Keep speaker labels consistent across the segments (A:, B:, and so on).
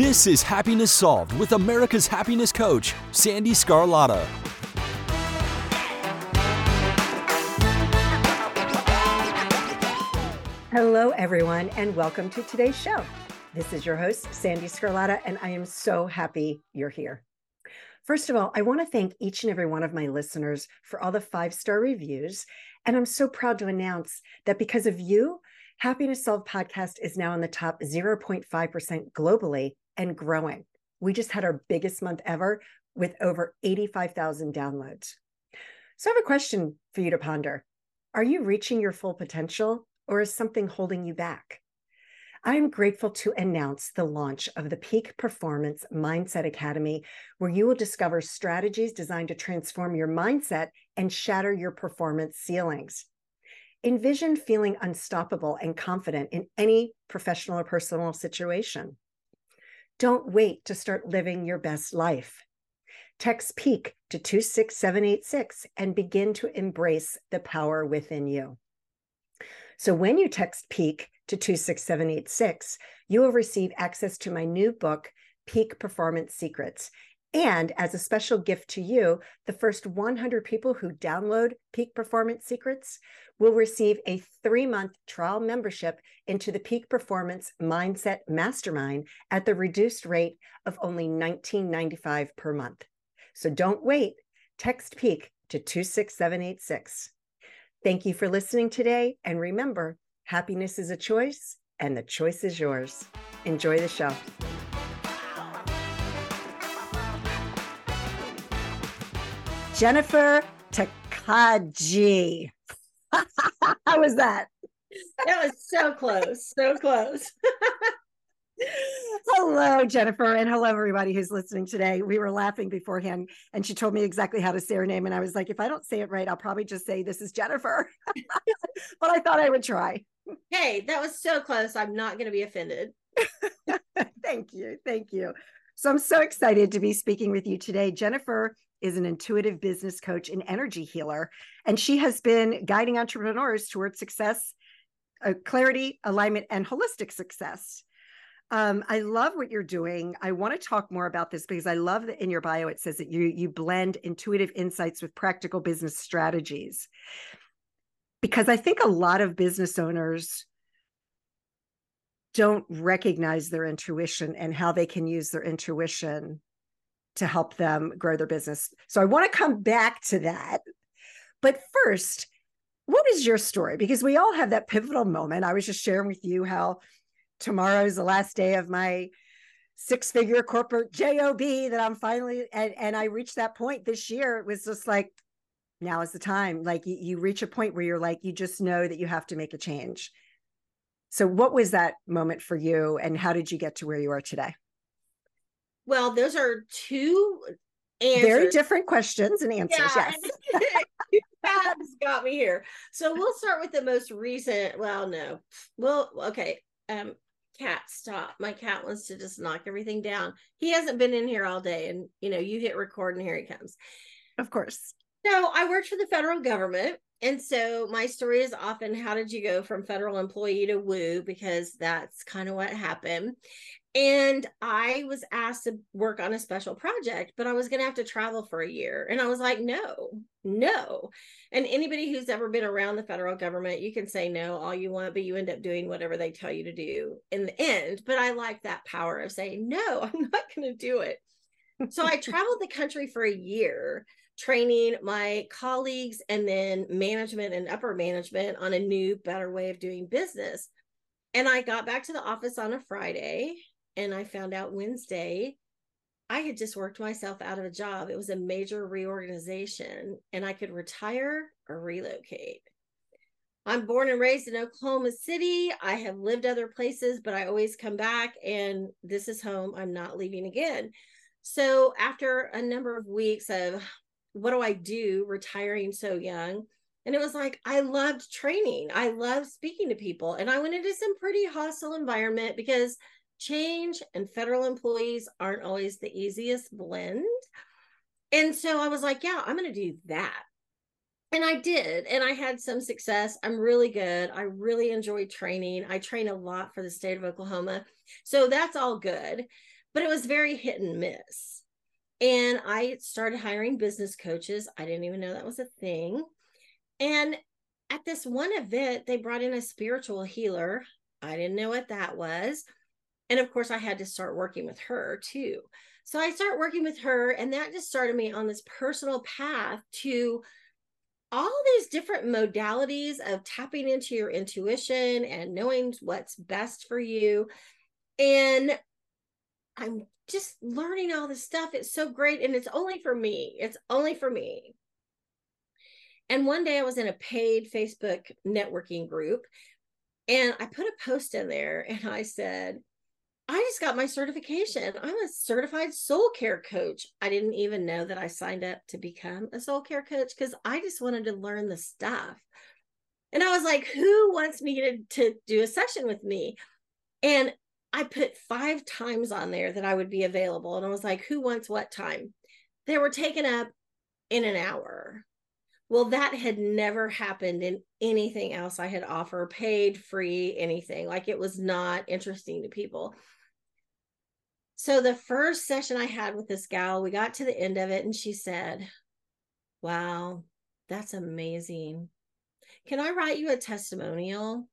A: This is Happiness Solved with America's happiness coach, Sandee Sgarlata.
B: Hello, everyone, and welcome to today's show. This is your host, Sandee Sgarlata, and I am so happy you're here. First of all, I want to thank each and every one of my listeners for all the five star reviews. And I'm so proud to announce that because of you, Happiness Solved podcast is now in the top 0.5% globally and growing. We just had our biggest month ever with over 85,000 downloads. So I have a question for you to ponder. Are you reaching your full potential or is something holding you back? I'm grateful to announce the launch of the Peak Performance Mindset Academy, where you will discover strategies designed to transform your mindset and shatter your performance ceilings. Envision feeling unstoppable and confident in any professional or personal situation. Don't wait to start living your best life. Text PEAK to 26786 and begin to embrace the power within you. So when you text PEAK to 26786, you will receive access to my new book, Peak Performance Secrets. And as a special gift to you, the first 100 people who download Peak Performance Secrets will receive a three month trial membership into the Peak Performance Mindset Mastermind at the reduced rate of only $19.95 per month. So don't wait. Text PEAK to 26786. Thank you for listening today. And remember, happiness is a choice, and the choice is yours. Enjoy the show. Jennifer Takagi. How was that?
C: That was so close, so close.
B: hello, Jennifer, and hello, everybody who's listening today. We were laughing beforehand, and she told me exactly how to say her name. And I was like, if I don't say it right, I'll probably just say this is Jennifer. but I thought I would try.
C: Hey, that was so close. I'm not going to be offended.
B: thank you. Thank you. So I'm so excited to be speaking with you today. Jennifer is an intuitive business coach and energy healer, and she has been guiding entrepreneurs towards success, uh, clarity, alignment, and holistic success. Um, I love what you're doing. I want to talk more about this because I love that in your bio it says that you you blend intuitive insights with practical business strategies. Because I think a lot of business owners don't recognize their intuition and how they can use their intuition to help them grow their business. So I want to come back to that. But first, what is your story? Because we all have that pivotal moment. I was just sharing with you how tomorrow is the last day of my six figure corporate job that i'm finally and, and i reached that point this year it was just like now is the time like you, you reach a point where you're like you just know that you have to make a change so what was that moment for you and how did you get to where you are today
C: well those are two answers.
B: very different questions and answers yeah.
C: yes. got me here. So we'll start with the most recent well no. Well okay um cat stop. My cat wants to just knock everything down. He hasn't been in here all day and you know you hit record and here he comes.
B: Of course.
C: So i worked for the federal government and so my story is often how did you go from federal employee to woo? Because that's kind of what happened and I was asked to work on a special project, but I was going to have to travel for a year. And I was like, no, no. And anybody who's ever been around the federal government, you can say no all you want, but you end up doing whatever they tell you to do in the end. But I like that power of saying, no, I'm not going to do it. So I traveled the country for a year training my colleagues and then management and upper management on a new, better way of doing business. And I got back to the office on a Friday and I found out Wednesday I had just worked myself out of a job. It was a major reorganization and I could retire or relocate. I'm born and raised in Oklahoma City. I have lived other places, but I always come back and this is home. I'm not leaving again. So, after a number of weeks of what do I do retiring so young? And it was like, I loved training. I loved speaking to people. And I went into some pretty hostile environment because change and federal employees aren't always the easiest blend. And so I was like, yeah, I'm going to do that. And I did. And I had some success. I'm really good. I really enjoy training. I train a lot for the state of Oklahoma. So that's all good. but it was very hit and miss. And I started hiring business coaches. I didn't even know that was a thing. And at this one event, they brought in a spiritual healer. I didn't know what that was. And of course, I had to start working with her too. So I start working with her, and that just started me on this personal path to all these different modalities of tapping into your intuition and knowing what's best for you. And I'm just learning all this stuff. It's so great. And it's only for me. It's only for me. And one day I was in a paid Facebook networking group and I put a post in there and I said, I just got my certification. I'm a certified soul care coach. I didn't even know that I signed up to become a soul care coach because I just wanted to learn the stuff. And I was like, who wants me to, to do a session with me? And I put five times on there that I would be available. And I was like, who wants what time? They were taken up in an hour. Well, that had never happened in anything else I had offered, paid, free, anything. Like it was not interesting to people. So the first session I had with this gal, we got to the end of it and she said, Wow, that's amazing. Can I write you a testimonial?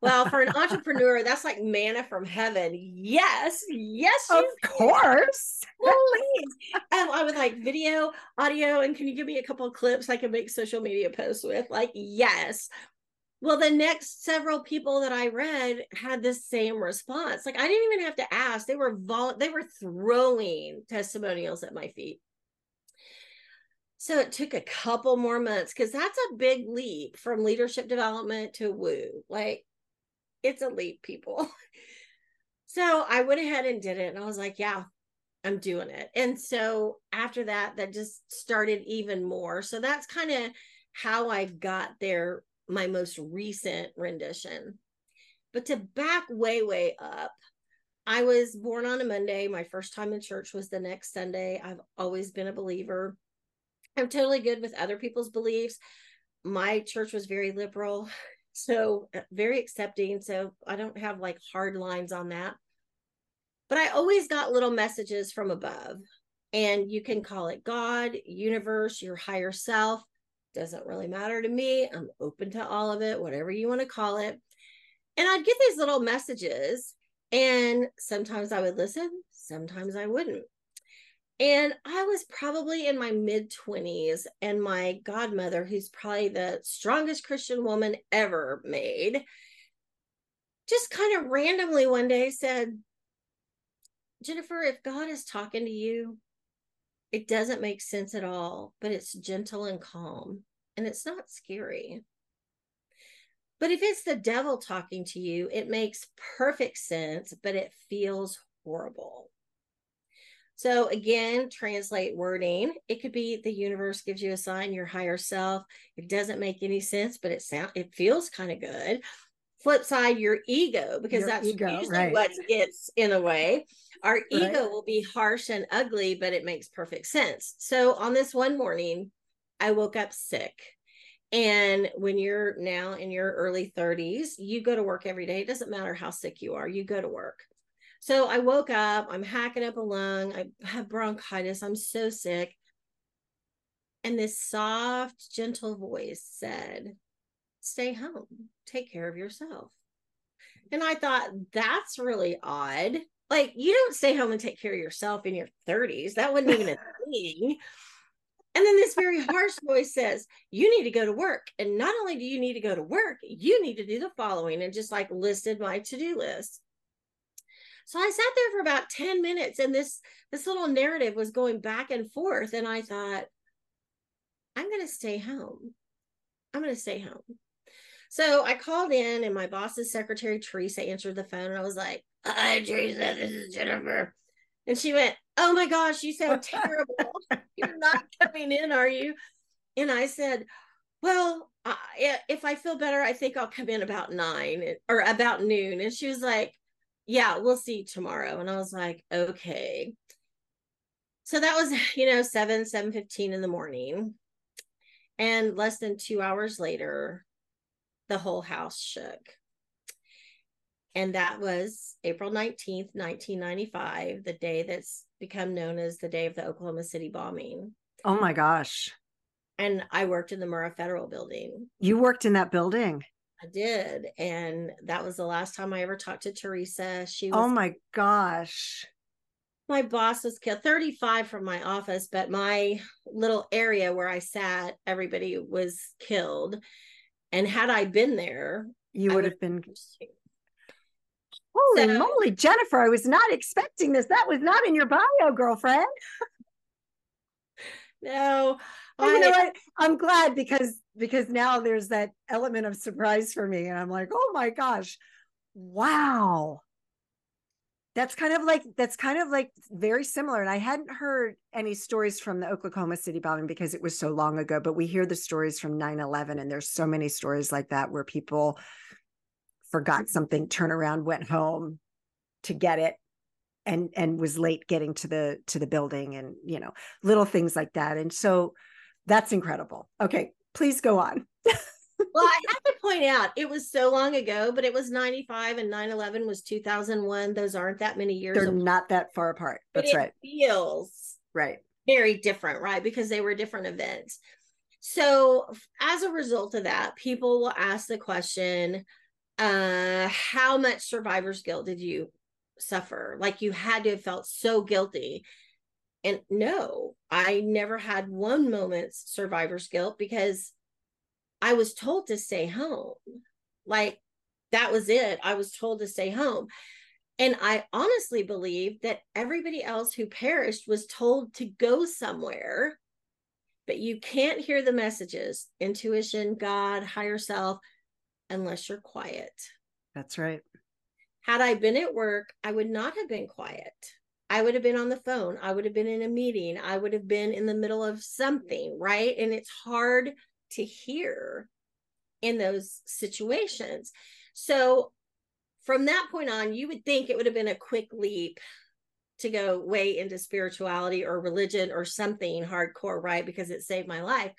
C: Well, for an entrepreneur, that's like manna from heaven. Yes, yes,
B: of course.
C: Please. um, I would like video, audio, and can you give me a couple of clips I can make social media posts with? Like, yes. Well, the next several people that I read had the same response. Like I didn't even have to ask. They were vol- they were throwing testimonials at my feet. So it took a couple more months because that's a big leap from leadership development to woo. Like it's a leap, people. So I went ahead and did it. And I was like, yeah, I'm doing it. And so after that, that just started even more. So that's kind of how I got there my most recent rendition. But to back way, way up, I was born on a Monday. My first time in church was the next Sunday. I've always been a believer. I'm totally good with other people's beliefs. My church was very liberal, so uh, very accepting. So I don't have like hard lines on that. But I always got little messages from above. And you can call it God, universe, your higher self doesn't really matter to me. I'm open to all of it, whatever you want to call it. And I'd get these little messages, and sometimes I would listen, sometimes I wouldn't. And I was probably in my mid 20s, and my godmother, who's probably the strongest Christian woman ever made, just kind of randomly one day said, Jennifer, if God is talking to you, it doesn't make sense at all, but it's gentle and calm and it's not scary. But if it's the devil talking to you, it makes perfect sense, but it feels horrible. So again, translate wording. It could be the universe gives you a sign, your higher self. It doesn't make any sense, but it sound it feels kind of good. Flip side, your ego, because your that's ego, usually right. what gets in a way. Our right. ego will be harsh and ugly, but it makes perfect sense. So on this one morning, I woke up sick. And when you're now in your early 30s, you go to work every day. It doesn't matter how sick you are, you go to work. So I woke up, I'm hacking up a lung, I have bronchitis, I'm so sick. And this soft, gentle voice said, Stay home, take care of yourself. And I thought, that's really odd like you don't stay home and take care of yourself in your 30s. That wasn't even a thing. And then this very harsh voice says, You need to go to work. And not only do you need to go to work, you need to do the following, and just like listed my to do list. So I sat there for about 10 minutes and this this little narrative was going back and forth and I thought I'm going to stay home. I'm going to stay home. So I called in and my boss's secretary Teresa answered the phone and I was like, Hi, Teresa. This is Jennifer. And she went, Oh my gosh, you sound terrible. You're not coming in, are you? And I said, Well, if I feel better, I think I'll come in about nine or about noon. And she was like, Yeah, we'll see tomorrow. And I was like, Okay. So that was, you know, 7, 7 15 in the morning. And less than two hours later, the whole house shook and that was April 19th, 1995, the day that's become known as the day of the Oklahoma City bombing.
B: Oh my gosh.
C: And I worked in the Murrah Federal building.
B: You worked in that building?
C: I did. And that was the last time I ever talked to Teresa. She
B: oh
C: was, Oh
B: my gosh.
C: my boss was killed 35 from my office, but my little area where I sat, everybody was killed. And had I been there,
B: You would have been Holy
C: So-
B: moly, Jennifer, I was not expecting this. That was not in your bio, girlfriend.
C: no,
B: But you know what? I'm glad because because now there's that element of surprise for me. And I'm like, oh my gosh, wow. That's kind of like that's kind of like very similar. And I hadn't heard any stories from the Oklahoma City bombing because it was so long ago, but we hear the stories from 9-11, and there's so many stories like that where people forgot something, turned around, went home to get it, and and was late getting to the to the building and you know, little things like that. And so that's incredible. Okay, please go on.
C: well, I have point out it was so long ago, but it was 95 and 9 11 was 2001. Those aren't that many years
B: They're
C: apart,
B: not that far apart.
C: but
B: That's
C: it
B: right.
C: feels
B: Right.
C: very different, right? Because they were different events. So, as a result of that, people will ask the question uh, how much survivor's guilt did you suffer? Like you had to have felt so guilty. And no, I never had one moment's survivor's guilt because I was told to stay home. Like that was it. I was told to stay home. And I honestly believe that everybody else who perished was told to go somewhere, but you can't hear the messages intuition, God, higher self, unless you're quiet.
B: That's right.
C: Had I been at work, I would not have been quiet. I would have been on the phone. I would have been in a meeting. I would have been in the middle of something, right? And it's hard to hear in those situations. So, from that point on, you would think it would have been a quick leap to go way into spirituality or religion or something hardcore, right? Because it saved my life.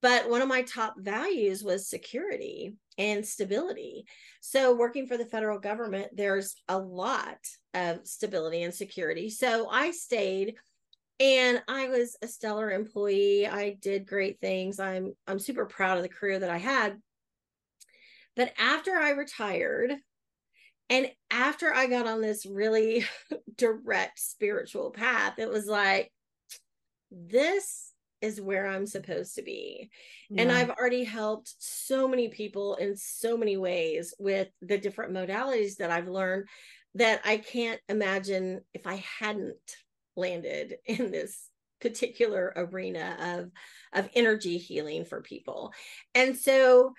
C: But one of my top values was security and stability. So, working for the federal government, there's a lot of stability and security. So, I stayed and I was a stellar employee. I did great things. I'm I'm super proud of the career that I had. But after I retired and after I got on this really direct spiritual path, it was like this is where I'm supposed to be. And I've already helped so many people in so many ways with the different modalities that I've learned that I can't imagine if I hadn't landed in this particular arena of of energy healing for people. And so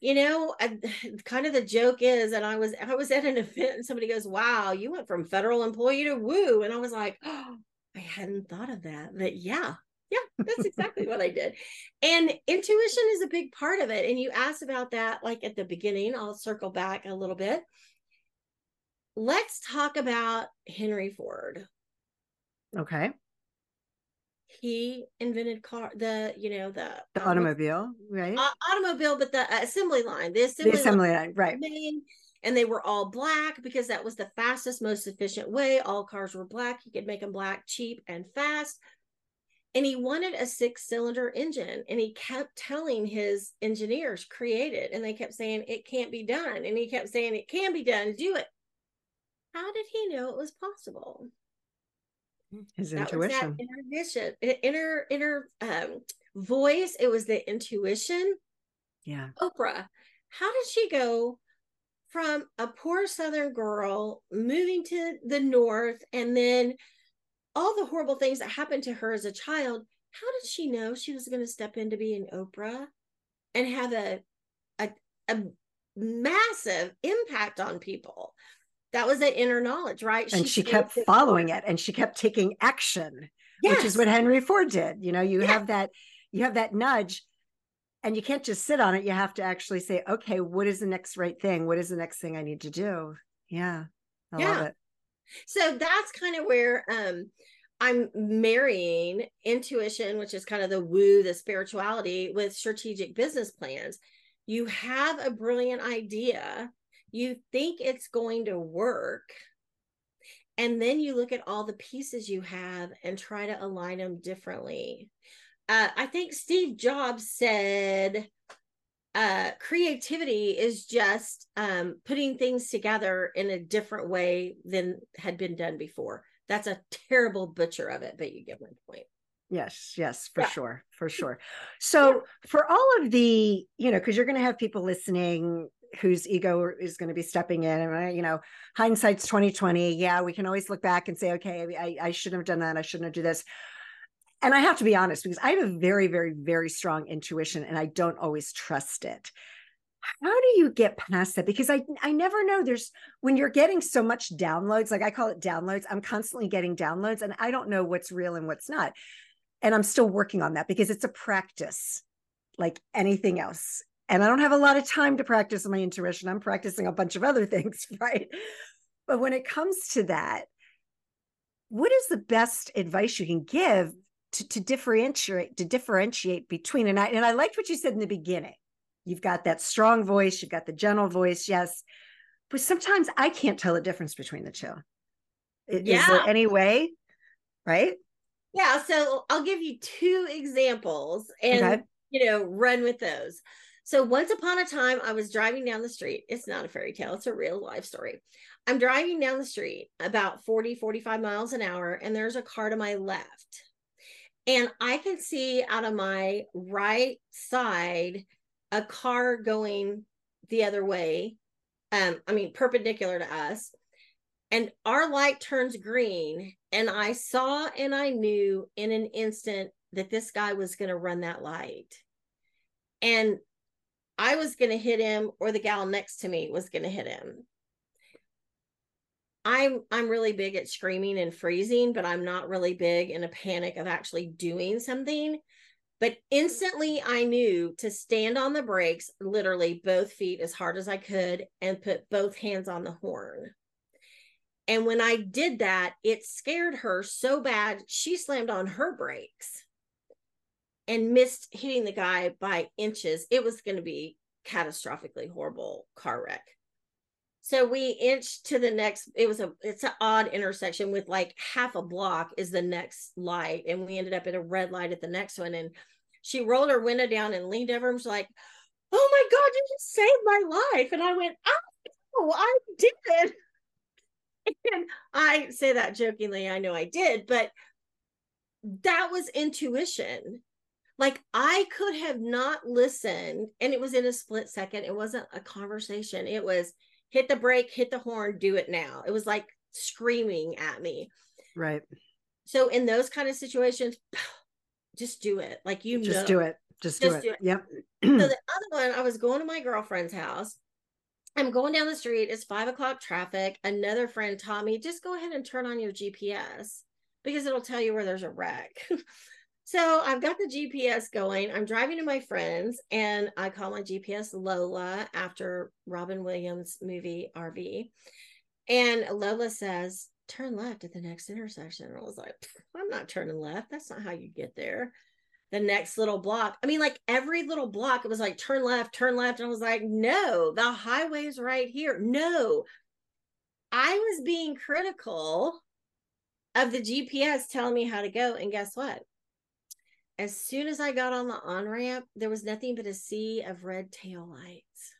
C: you know, I, kind of the joke is and I was I was at an event and somebody goes, "Wow, you went from federal employee to woo." And I was like, "Oh, I hadn't thought of that." But yeah, yeah, that's exactly what I did. And intuition is a big part of it. And you asked about that like at the beginning. I'll circle back a little bit. Let's talk about Henry Ford.
B: Okay.
C: He invented car the, you know, the
B: The
C: um,
B: automobile, right?
C: au- automobile, but the uh, assembly line, the assembly,
B: the
C: line
B: line, right.
C: main, and they were all black because that was the fastest, most efficient way. All cars were black. He could make them black, cheap, and fast. And he wanted a six cylinder engine. And he kept telling his engineers, create it. And they kept saying, it can't be done. And he kept saying, it can be done. Do it. How did he know it was possible?
B: His
C: That
B: intuition.
C: was that inner vision, inner, inner um, voice. It was the intuition.
B: Yeah.
C: Oprah, how did she go from a poor Southern girl moving to the North and then all the horrible things that happened to her as a child? How did she know she was going to step into being Oprah and have a, a, a massive impact on people? That was that inner knowledge, right?
B: And she kept
C: the
B: following
C: course.
B: it and she kept taking action, which is what Henry Ford did. You know, you
C: Yeah.
B: have that, you have that nudge and you can't just sit on it. You have to actually say, okay, what is the next right thing? What is the next thing I need to do? Yeah. I love it.
C: so that's kind of where um i'm marrying intuition which is kind of the woo the spirituality with strategic business plans you have a brilliant idea you think it's going to work and then you look at all the pieces you have and try to align them differently uh, i think steve jobs said uh, creativity is just um, putting things together in a different way than had been done before that's a terrible butcher of it but you get my point
B: Yes, yes, for yeah. sure, for sure. So, yeah. for all of the, you know, because you're going to have people listening whose ego is going to be stepping in, and uh, you know, hindsight's twenty twenty. Yeah, we can always look back and say, okay, I, I shouldn't have done that. I shouldn't have done this. And I have to be honest because I have a very, very, very strong intuition, and I don't always trust it. How do you get past that? Because I I never know. There's when you're getting so much downloads, like I call it downloads. I'm constantly getting downloads, and I don't know what's real and what's not and I'm still working on that because it's a practice like anything else. And I don't have a lot of time to practice my intuition. I'm practicing a bunch of other things, right? But when it comes to that, what is the best advice you can give to, to differentiate to differentiate between and I and I liked what you said in the beginning. You've got that strong voice, you've got the gentle voice, yes. But sometimes I can't tell the difference between the two. Is yeah. there any way? Right?
C: Yeah, so I'll give you two examples and okay. you know, run with those. So once upon a time I was driving down the street. It's not a fairy tale, it's a real life story. I'm driving down the street about 40 45 miles an hour and there's a car to my left. And I can see out of my right side a car going the other way. Um I mean perpendicular to us and our light turns green and i saw and i knew in an instant that this guy was going to run that light and i was going to hit him or the gal next to me was going to hit him. I'm i'm really big at screaming and freezing but i'm not really big in a panic of actually doing something. But instantly i knew to stand on the brakes literally both feet as hard as i could and put both hands on the horn. And when I did that, it scared her so bad, she slammed on her brakes and missed hitting the guy by inches. It was going to be catastrophically horrible car wreck. So we inched to the next, it was a it's an odd intersection with like half a block is the next light. And we ended up at a red light at the next one. And she rolled her window down and leaned over and was like, Oh my God, you just saved my life. And I went, Oh, I did and I say that jokingly, I know I did, but that was intuition. Like I could have not listened, and it was in a split second. It wasn't a conversation, it was hit the brake, hit the horn, do it now. It was like screaming at me.
B: Right.
C: So in those kind of situations, just do it. Like you
B: just know. do it. Just, just do, it. do it. Yep.
C: so the other one, I was going to my girlfriend's house I'm going down the street. It's five o'clock traffic. Another friend taught me just go ahead and turn on your GPS because it'll tell you where there's a wreck. so I've got the GPS going. I'm driving to my friends and I call my GPS Lola after Robin Williams movie RV. And Lola says, turn left at the next intersection. And I was like, I'm not turning left. That's not how you get there the next little block. I mean, like every little block, it was like turn left, turn left. And I was like, no, the highway's right here. No, I was being critical of the GPS telling me how to go. And guess what? As soon as I got on the on ramp, there was nothing but a sea of red tail lights.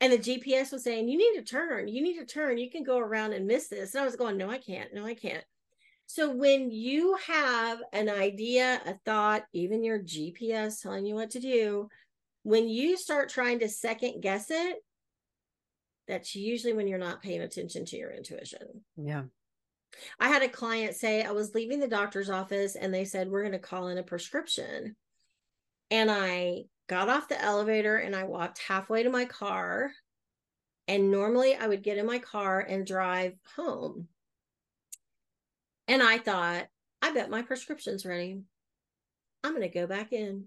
C: And the GPS was saying, You need to turn, you need to turn, you can go around and miss this. And I was going, No, I can't, no, I can't. So when you have an idea, a thought, even your GPS telling you what to do, when you start trying to second guess it, that's usually when you're not paying attention to your intuition.
B: Yeah.
C: I had a client say I was leaving the doctor's office and they said, We're going to call in a prescription. And I got off the elevator and I walked halfway to my car. And normally I would get in my car and drive home. And I thought, I bet my prescription's ready. I'm going to go back in.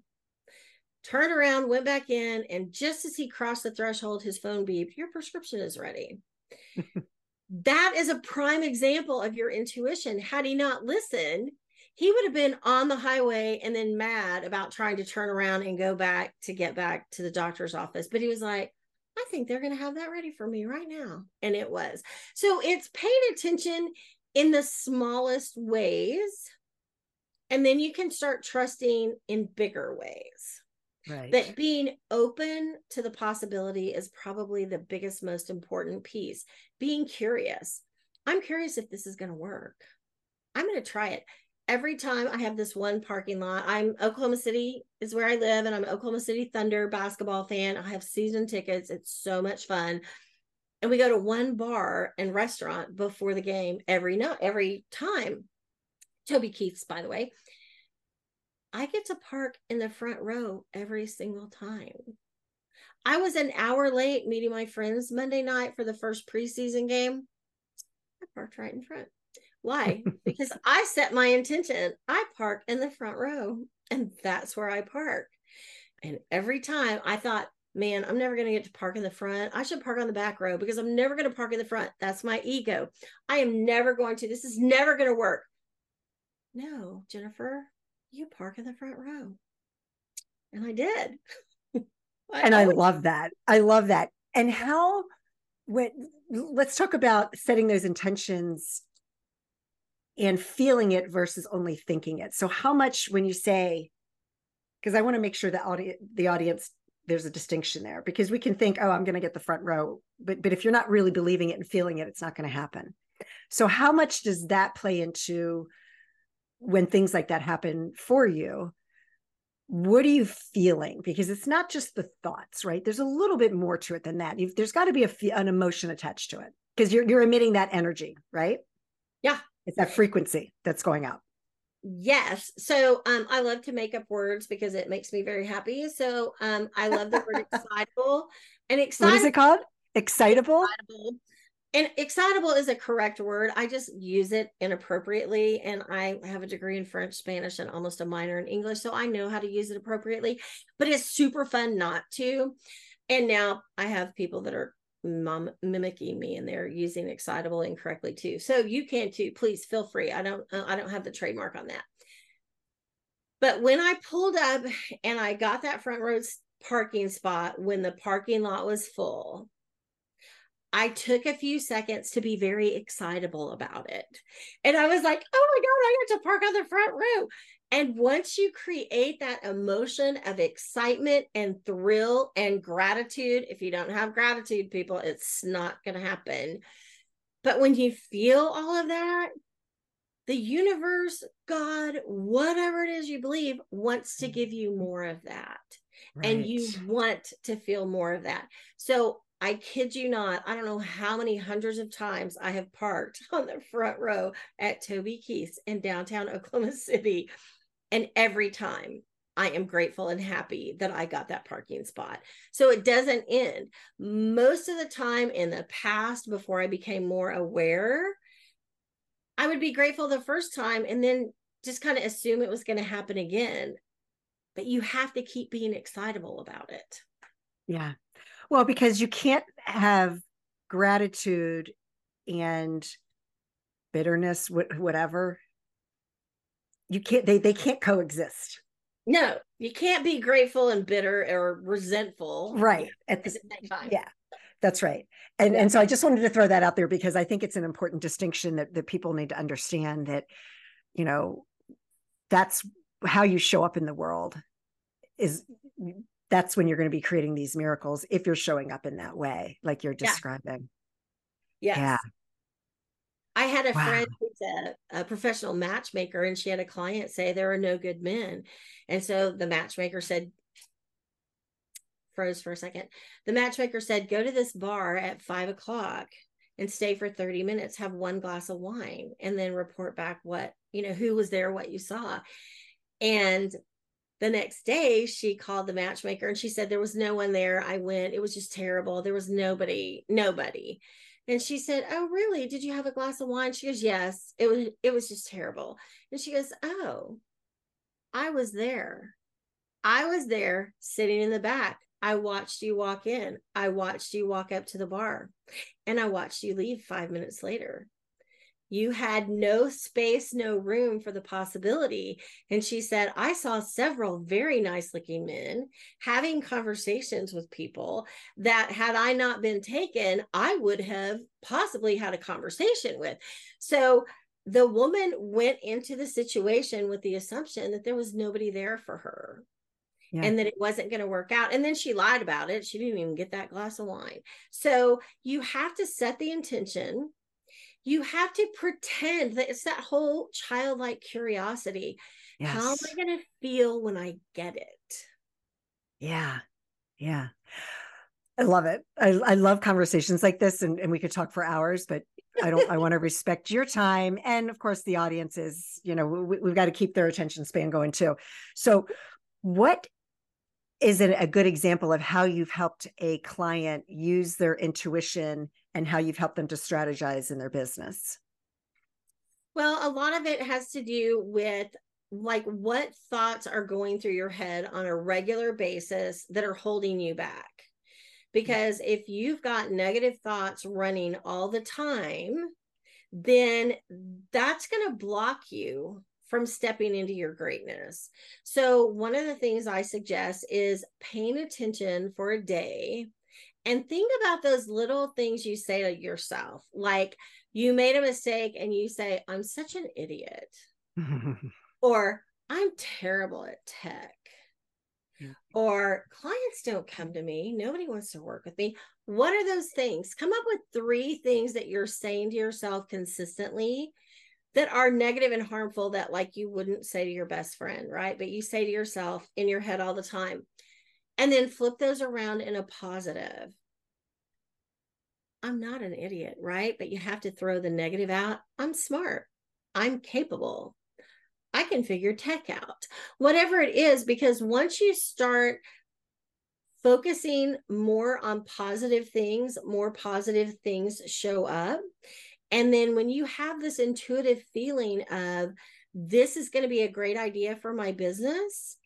C: Turned around, went back in, and just as he crossed the threshold, his phone beeped, Your prescription is ready. that is a prime example of your intuition. Had he not listened, he would have been on the highway and then mad about trying to turn around and go back to get back to the doctor's office. But he was like, I think they're going to have that ready for me right now. And it was. So it's paying attention in the smallest ways. And then you can start trusting in bigger ways.
B: Right.
C: That being open to the possibility is probably the biggest, most important piece. Being curious. I'm curious if this is going to work. I'm going to try it every time I have this one parking lot, I'm Oklahoma City is where I live, and I'm Oklahoma City Thunder basketball fan. I have season tickets. It's so much fun. And we go to one bar and restaurant before the game every night, every time. Toby Keith's, by the way. I get to park in the front row every single time. I was an hour late meeting my friends Monday night for the first preseason game. I parked right in front. Why? because I set my intention. I park in the front row, and that's where I park. And every time I thought, man, I'm never going to get to park in the front. I should park on the back row because I'm never going to park in the front. That's my ego. I am never going to. This is never going to work. No, Jennifer, you park in the front row. And I did.
B: I and always- I love that. I love that. And how when let's talk about setting those intentions and feeling it versus only thinking it. So how much when you say because I want to make sure that audi- the audience there's a distinction there because we can think oh I'm going to get the front row but but if you're not really believing it and feeling it it's not going to happen. So how much does that play into when things like that happen for you? What are you feeling? Because it's not just the thoughts, right? There's a little bit more to it than that. You've, there's got to be a, an emotion attached to it because you're you're emitting that energy, right?
C: Yeah,
B: it's that frequency that's going out.
C: Yes. So um, I love to make up words because it makes me very happy. So um, I love the word excitable. And excitable.
B: What is it called? Excitable? excitable.
C: And excitable is a correct word. I just use it inappropriately. And I have a degree in French, Spanish, and almost a minor in English. So I know how to use it appropriately, but it's super fun not to. And now I have people that are mom mimicking me and they're using excitable incorrectly too so you can too please feel free i don't i don't have the trademark on that but when i pulled up and i got that front row parking spot when the parking lot was full I took a few seconds to be very excitable about it. And I was like, oh my God, I get to park on the front row. And once you create that emotion of excitement and thrill and gratitude, if you don't have gratitude, people, it's not going to happen. But when you feel all of that, the universe, God, whatever it is you believe, wants to give you mm-hmm. more of that. Right. And you want to feel more of that. So I kid you not, I don't know how many hundreds of times I have parked on the front row at Toby Keith's in downtown Oklahoma City and every time I am grateful and happy that I got that parking spot. So it doesn't end. Most of the time in the past, before I became more aware, I would be grateful the first time and then just kind of assume it was going to happen again. But you have to keep being excitable about it.
B: Yeah. Well, because you can't have gratitude and bitterness, whatever, you can't they they can't coexist.
C: No you can't be grateful and bitter or resentful.
B: Right. At the, same time? Yeah that's right. And yeah. and so i just wanted to throw that out there because i think it's an important distinction that, that people need to understand that you know that's how you show up in the world is that's when you're going to be creating these miracles if you're showing up in that way like you're describing
C: yeah. yes. yeah I had a wow. friend who's a, a, professional matchmaker, and she had a client say there are no good men. And so the matchmaker said, froze for a second. The matchmaker said, go to this bar at five o'clock and stay for 30 minutes, have one glass of wine, and then report back what, you know, who was there, what you saw. And the next day she called the matchmaker and she said there was no one there. I went, it was just terrible. There was nobody, nobody. And she said, "Oh, really? Did you have a glass of wine?" She goes, "Yes. It was it was just terrible." And she goes, "Oh, I was there. I was there sitting in the back. I watched you walk in. I watched you walk up to the bar. And I watched you leave 5 minutes later." You had no space, no room for the possibility. And she said, I saw several very nice looking men having conversations with people that, had I not been taken, I would have possibly had a conversation with. So the woman went into the situation with the assumption that there was nobody there for her. Yeah. and that it wasn't going to work out. And then she lied about it. She didn't even get that glass of wine. So you have to set the intention you have to pretend that it's that whole childlike curiosity. Yes. How am I going to feel when I get it?
B: Yeah. Yeah. I love it. I, I love conversations like this, and, and we could talk for hours, but I don't, I want to respect your time. And of course, the audience is, you know, we, we've got to keep their attention span going too. So, what is it a good example of how you've helped a client use their intuition and how you've helped them to strategize in their business?
C: Well, a lot of it has to do with like what thoughts are going through your head on a regular basis that are holding you back. Mm-hmm. Because if you've got negative thoughts running all the time, then that's going to block you from stepping into your greatness. So, one of the things I suggest is paying attention for a day and think about those little things you say to yourself. Like you made a mistake and you say, I'm such an idiot, or I'm terrible at tech. Or clients don't come to me. Nobody wants to work with me. What are those things? Come up with three things that you're saying to yourself consistently that are negative and harmful that like you wouldn't say to your best friend, right? But you say to yourself in your head all the time. And then flip those around in a positive. I'm not an idiot, right? But you have to throw the negative out. I'm smart. I'm capable. I can figure tech out. Whatever it is because once you start focusing more on positive things, more positive things show up and then when you have this intuitive feeling of this is going to be a great idea for my business,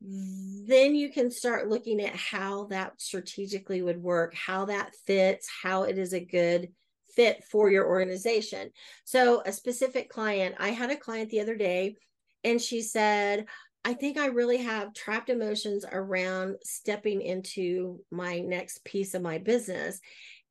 C: then you can start looking at how that strategically would work, how that fits, how it is a good fit for your organization. So, a specific client, I had a client the other day and she said, I think I really have trapped emotions around stepping into my next piece of my business.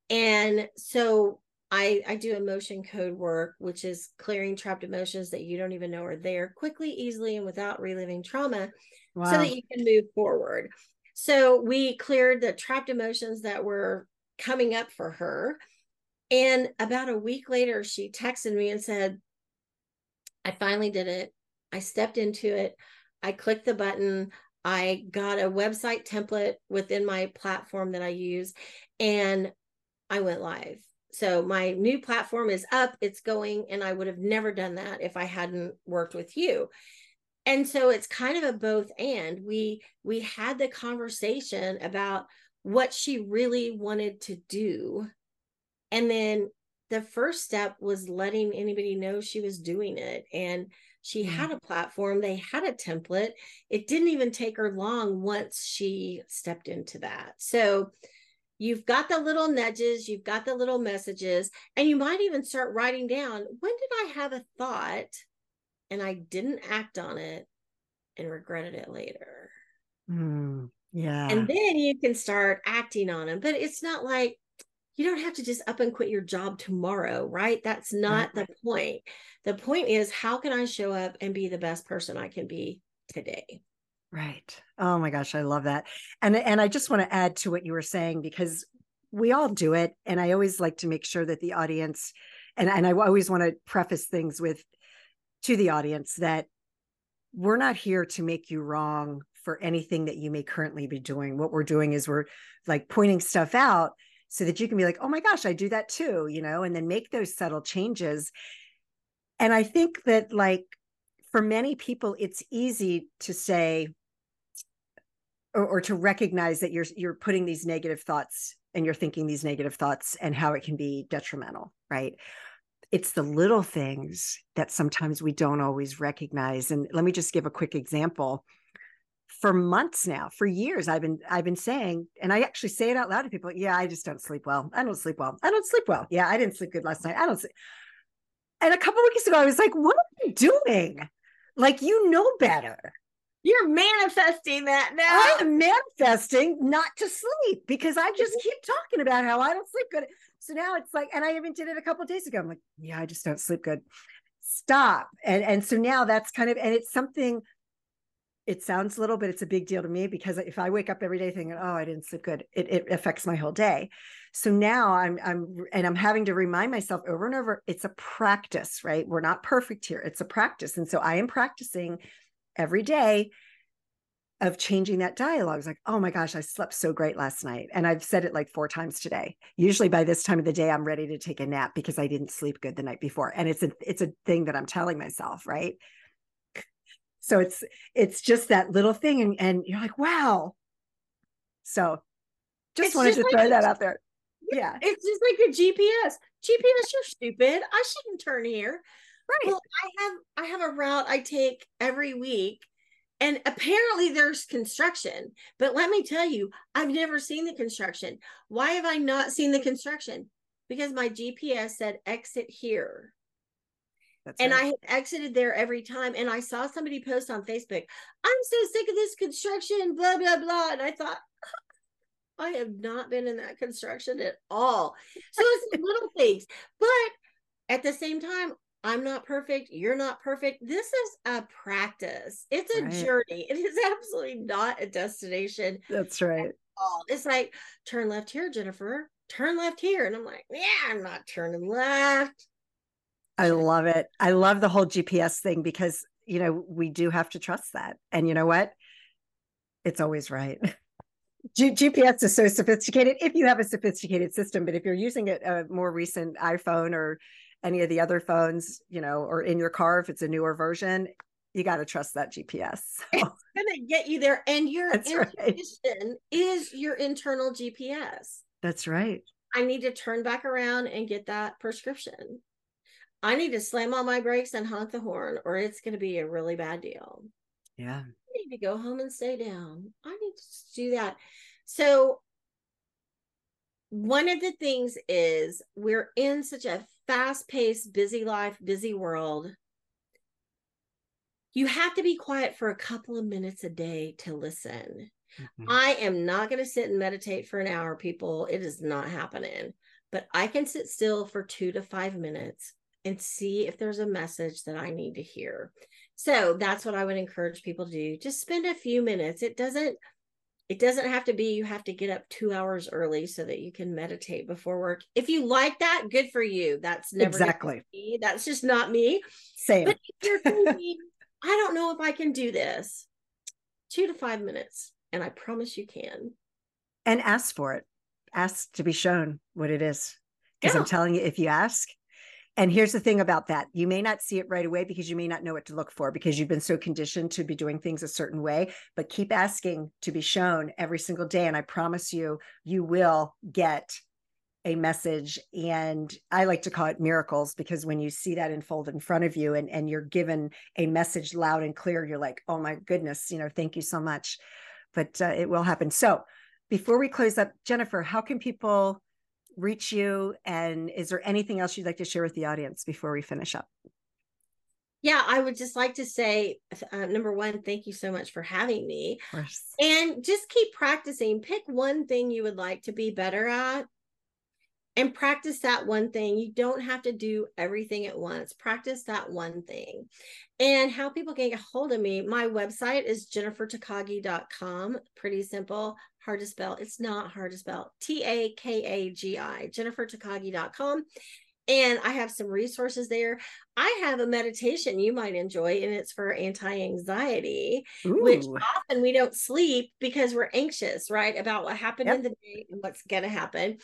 C: And so I, I do emotion code work, which is clearing trapped emotions that you don't even know are there quickly, easily, and without reliving trauma wow. so that you can move forward. So we cleared the trapped emotions that were coming up for her. And about a week later, she texted me and said, I finally did it. I stepped into it. I clicked the button. I got a website template within my platform that I use, and I went live so my new platform is up, it's going, and I would have never done that if I hadn't worked with you. And so it's kind of a both and. We we had the conversation about what she really wanted to do. And then the first step was letting anybody know she was doing it. And she mm. had a platform, they had a template. It didn't even take her long once she stepped into that. So You've got the little nudges, you've got the little messages, and you might even start writing down when did I have a thought and I didn't act on it and regretted it later.
B: Mm, yeah.
C: And then you can start acting on them. But it's not like you don't have to just up and quit your job tomorrow, right? That's not the point. The point is, how can I show up and be the best person I can be today?
B: Right. Oh my gosh, I love that. And and I just want to add to what you were saying because we all do it and I always like to make sure that the audience and and I always want to preface things with to the audience that we're not here to make you wrong for anything that you may currently be doing. What we're doing is we're like pointing stuff out so that you can be like, "Oh my gosh, I do that too," you know, and then make those subtle changes. And I think that like for many people it's easy to say or, or to recognize that you're you're putting these negative thoughts and you're thinking these negative thoughts and how it can be detrimental right? It's the little things that sometimes we don't always recognize. And let me just give a quick example. For months now for years i've been i've been saying and i actually say it out loud to people yeah i just don't sleep well. I don't sleep well. I don't sleep well. Yeah i didn't sleep good last night. I don't sleep And a couple weeks ago, I was like, what are you doing? Like, you know better.
C: Manifesting that now.
B: I'm manifesting not to sleep because I just mm-hmm. keep talking about how I don't sleep good. So now it's like, and I even did it a couple days ago. I'm like, yeah, I just don't sleep good. Stop. And and so now that's kind of, and it's something. It sounds little, but it's a big deal to me because if I wake up every day thinking, "Oh, I didn't sleep good," it, it affects my whole day. So now I'm I'm and I'm having to remind myself over and over. It's a practice, right? We're not perfect here. It's a practice, and so I am practicing every day of changing that dialogue. It's like, oh my gosh, I slept so great last night. And I've said it like four times today. Usually by this time of the day, I'm ready to take a nap because I didn't sleep good the night before. And it's a it's a thing that I'm telling myself, right? So it's it's just that little thing. And, and you're like, wow. So just it's wanted just to like throw that out there. Yeah.
C: It's just like a GPS. GPS, you're stupid. I shouldn't turn here. Right. Well, I have I have a route I take every week and apparently there's construction but let me tell you i've never seen the construction. Why have i not seen the construction? Because my gps said exit here. That's and right. i have exited there every time and i saw somebody post on facebook i'm so sick of this construction blah blah blah. And i thought i have not been in that construction at all. So it's little things. But at the same time I'm not perfect. You're not perfect. This is a practice. It's a right. journey. It is absolutely not a destination.
B: That's right.
C: It's like turn left here, Jennifer. Turn left here. And I'm like, yeah, I'm not turning left.
B: I love it. I love the whole GPS thing because, you know, we do have to trust that. And you know what? It's always right. GPS is so sophisticated if you have a sophisticated system, but if you're using it a more recent iPhone or any of the other phones, you know, or in your car if it's a newer version, you got to trust that GPS.
C: So. It's going to get you there. And your That's intuition right. is your internal GPS.
B: That's right.
C: I need to turn back around and get that prescription. I need to slam on my brakes and honk the horn, or it's going to be a really bad deal.
B: Yeah.
C: I need to go home and stay down. I need to do that. So, one of the things is we're in such a fast paced, busy life, busy world, you have to be quiet for a couple of minutes a day to listen. Mm-hmm. I am not going to sit and meditate for an hour, people. It is not happening. But I can sit still for two to five minutes and see if there's a message that I need to hear. So that's what I would encourage people to do. Just spend a few minutes. It doesn't it doesn't have to be you have to get up two hours early so that you can meditate before work. If you like that, good for you. That's never
B: exactly
C: me. That's just not me.
B: Same. But if you're
C: thinking, I don't know if I can do this, two to five minutes, and I promise you can.
B: And ask for it. Ask to be shown what it is. Because yeah. I'm telling you, if you ask, and here's the thing about that you may not see it right away because you may not know what to look for because you've been so conditioned to be doing things a certain way, but keep asking to be shown every single day. And I promise you, you will get a message. And I like to call it miracles because when you see that unfold in front of you and, and you're given a message loud and clear, you're like, oh my goodness, you know, thank you so much. But uh, it will happen. So before we close up, Jennifer, how can people reach you? And is there anything else you'd like to share with the audience before we finish up?
C: Yeah, I would just like to say uh, number one, thank you so much for having me. And just keep practicing. Pick one thing you would like to be better at and practice that one thing. You don't have to do everything at once. Practice that one thing. And how people can get hold of me, my website is jennifertakagi.com. Pretty simple hard to spell. It's not hard to spell. T A K A G I, jennifertakagi.com. And I have some resources there. I have a meditation you might enjoy, and it's for anti anxiety, which often we don't sleep because we're anxious, right? About what happened yep. in the day and what's going to happen.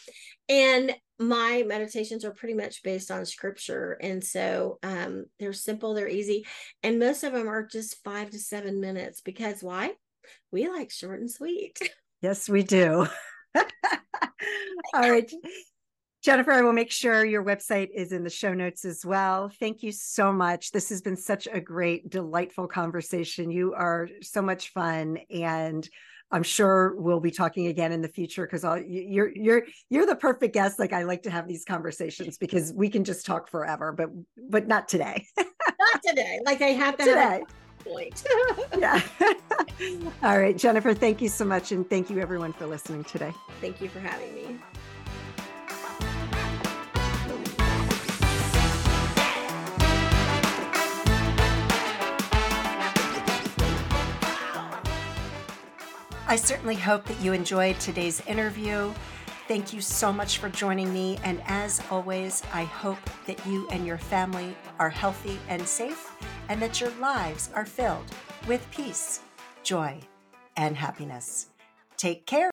C: And my meditations are pretty much based on scripture. And so um, they're simple, they're easy. And most of them are just five to seven minutes because why? We like short and sweet.
B: Yes, we do. Oh All right. Jennifer, I will make sure your website is in the show notes as well. Thank you so much. This has been such a great, delightful conversation. You are so much fun and I'm sure we'll be talking again in the future because you're you're you're the perfect guest. Like I like to have these conversations because we can just talk forever, but but not today.
C: not today. Like I have to
B: today.
C: have point.
B: yeah. All right, Jennifer, thank you so much. And thank you everyone for listening today.
C: Thank you for having me.
B: I certainly hope that you enjoyed today's interview. Thank you so much for joining me. And as always, I hope that you and your family are healthy and safe, and that your lives are filled with peace, joy, and happiness. Take care.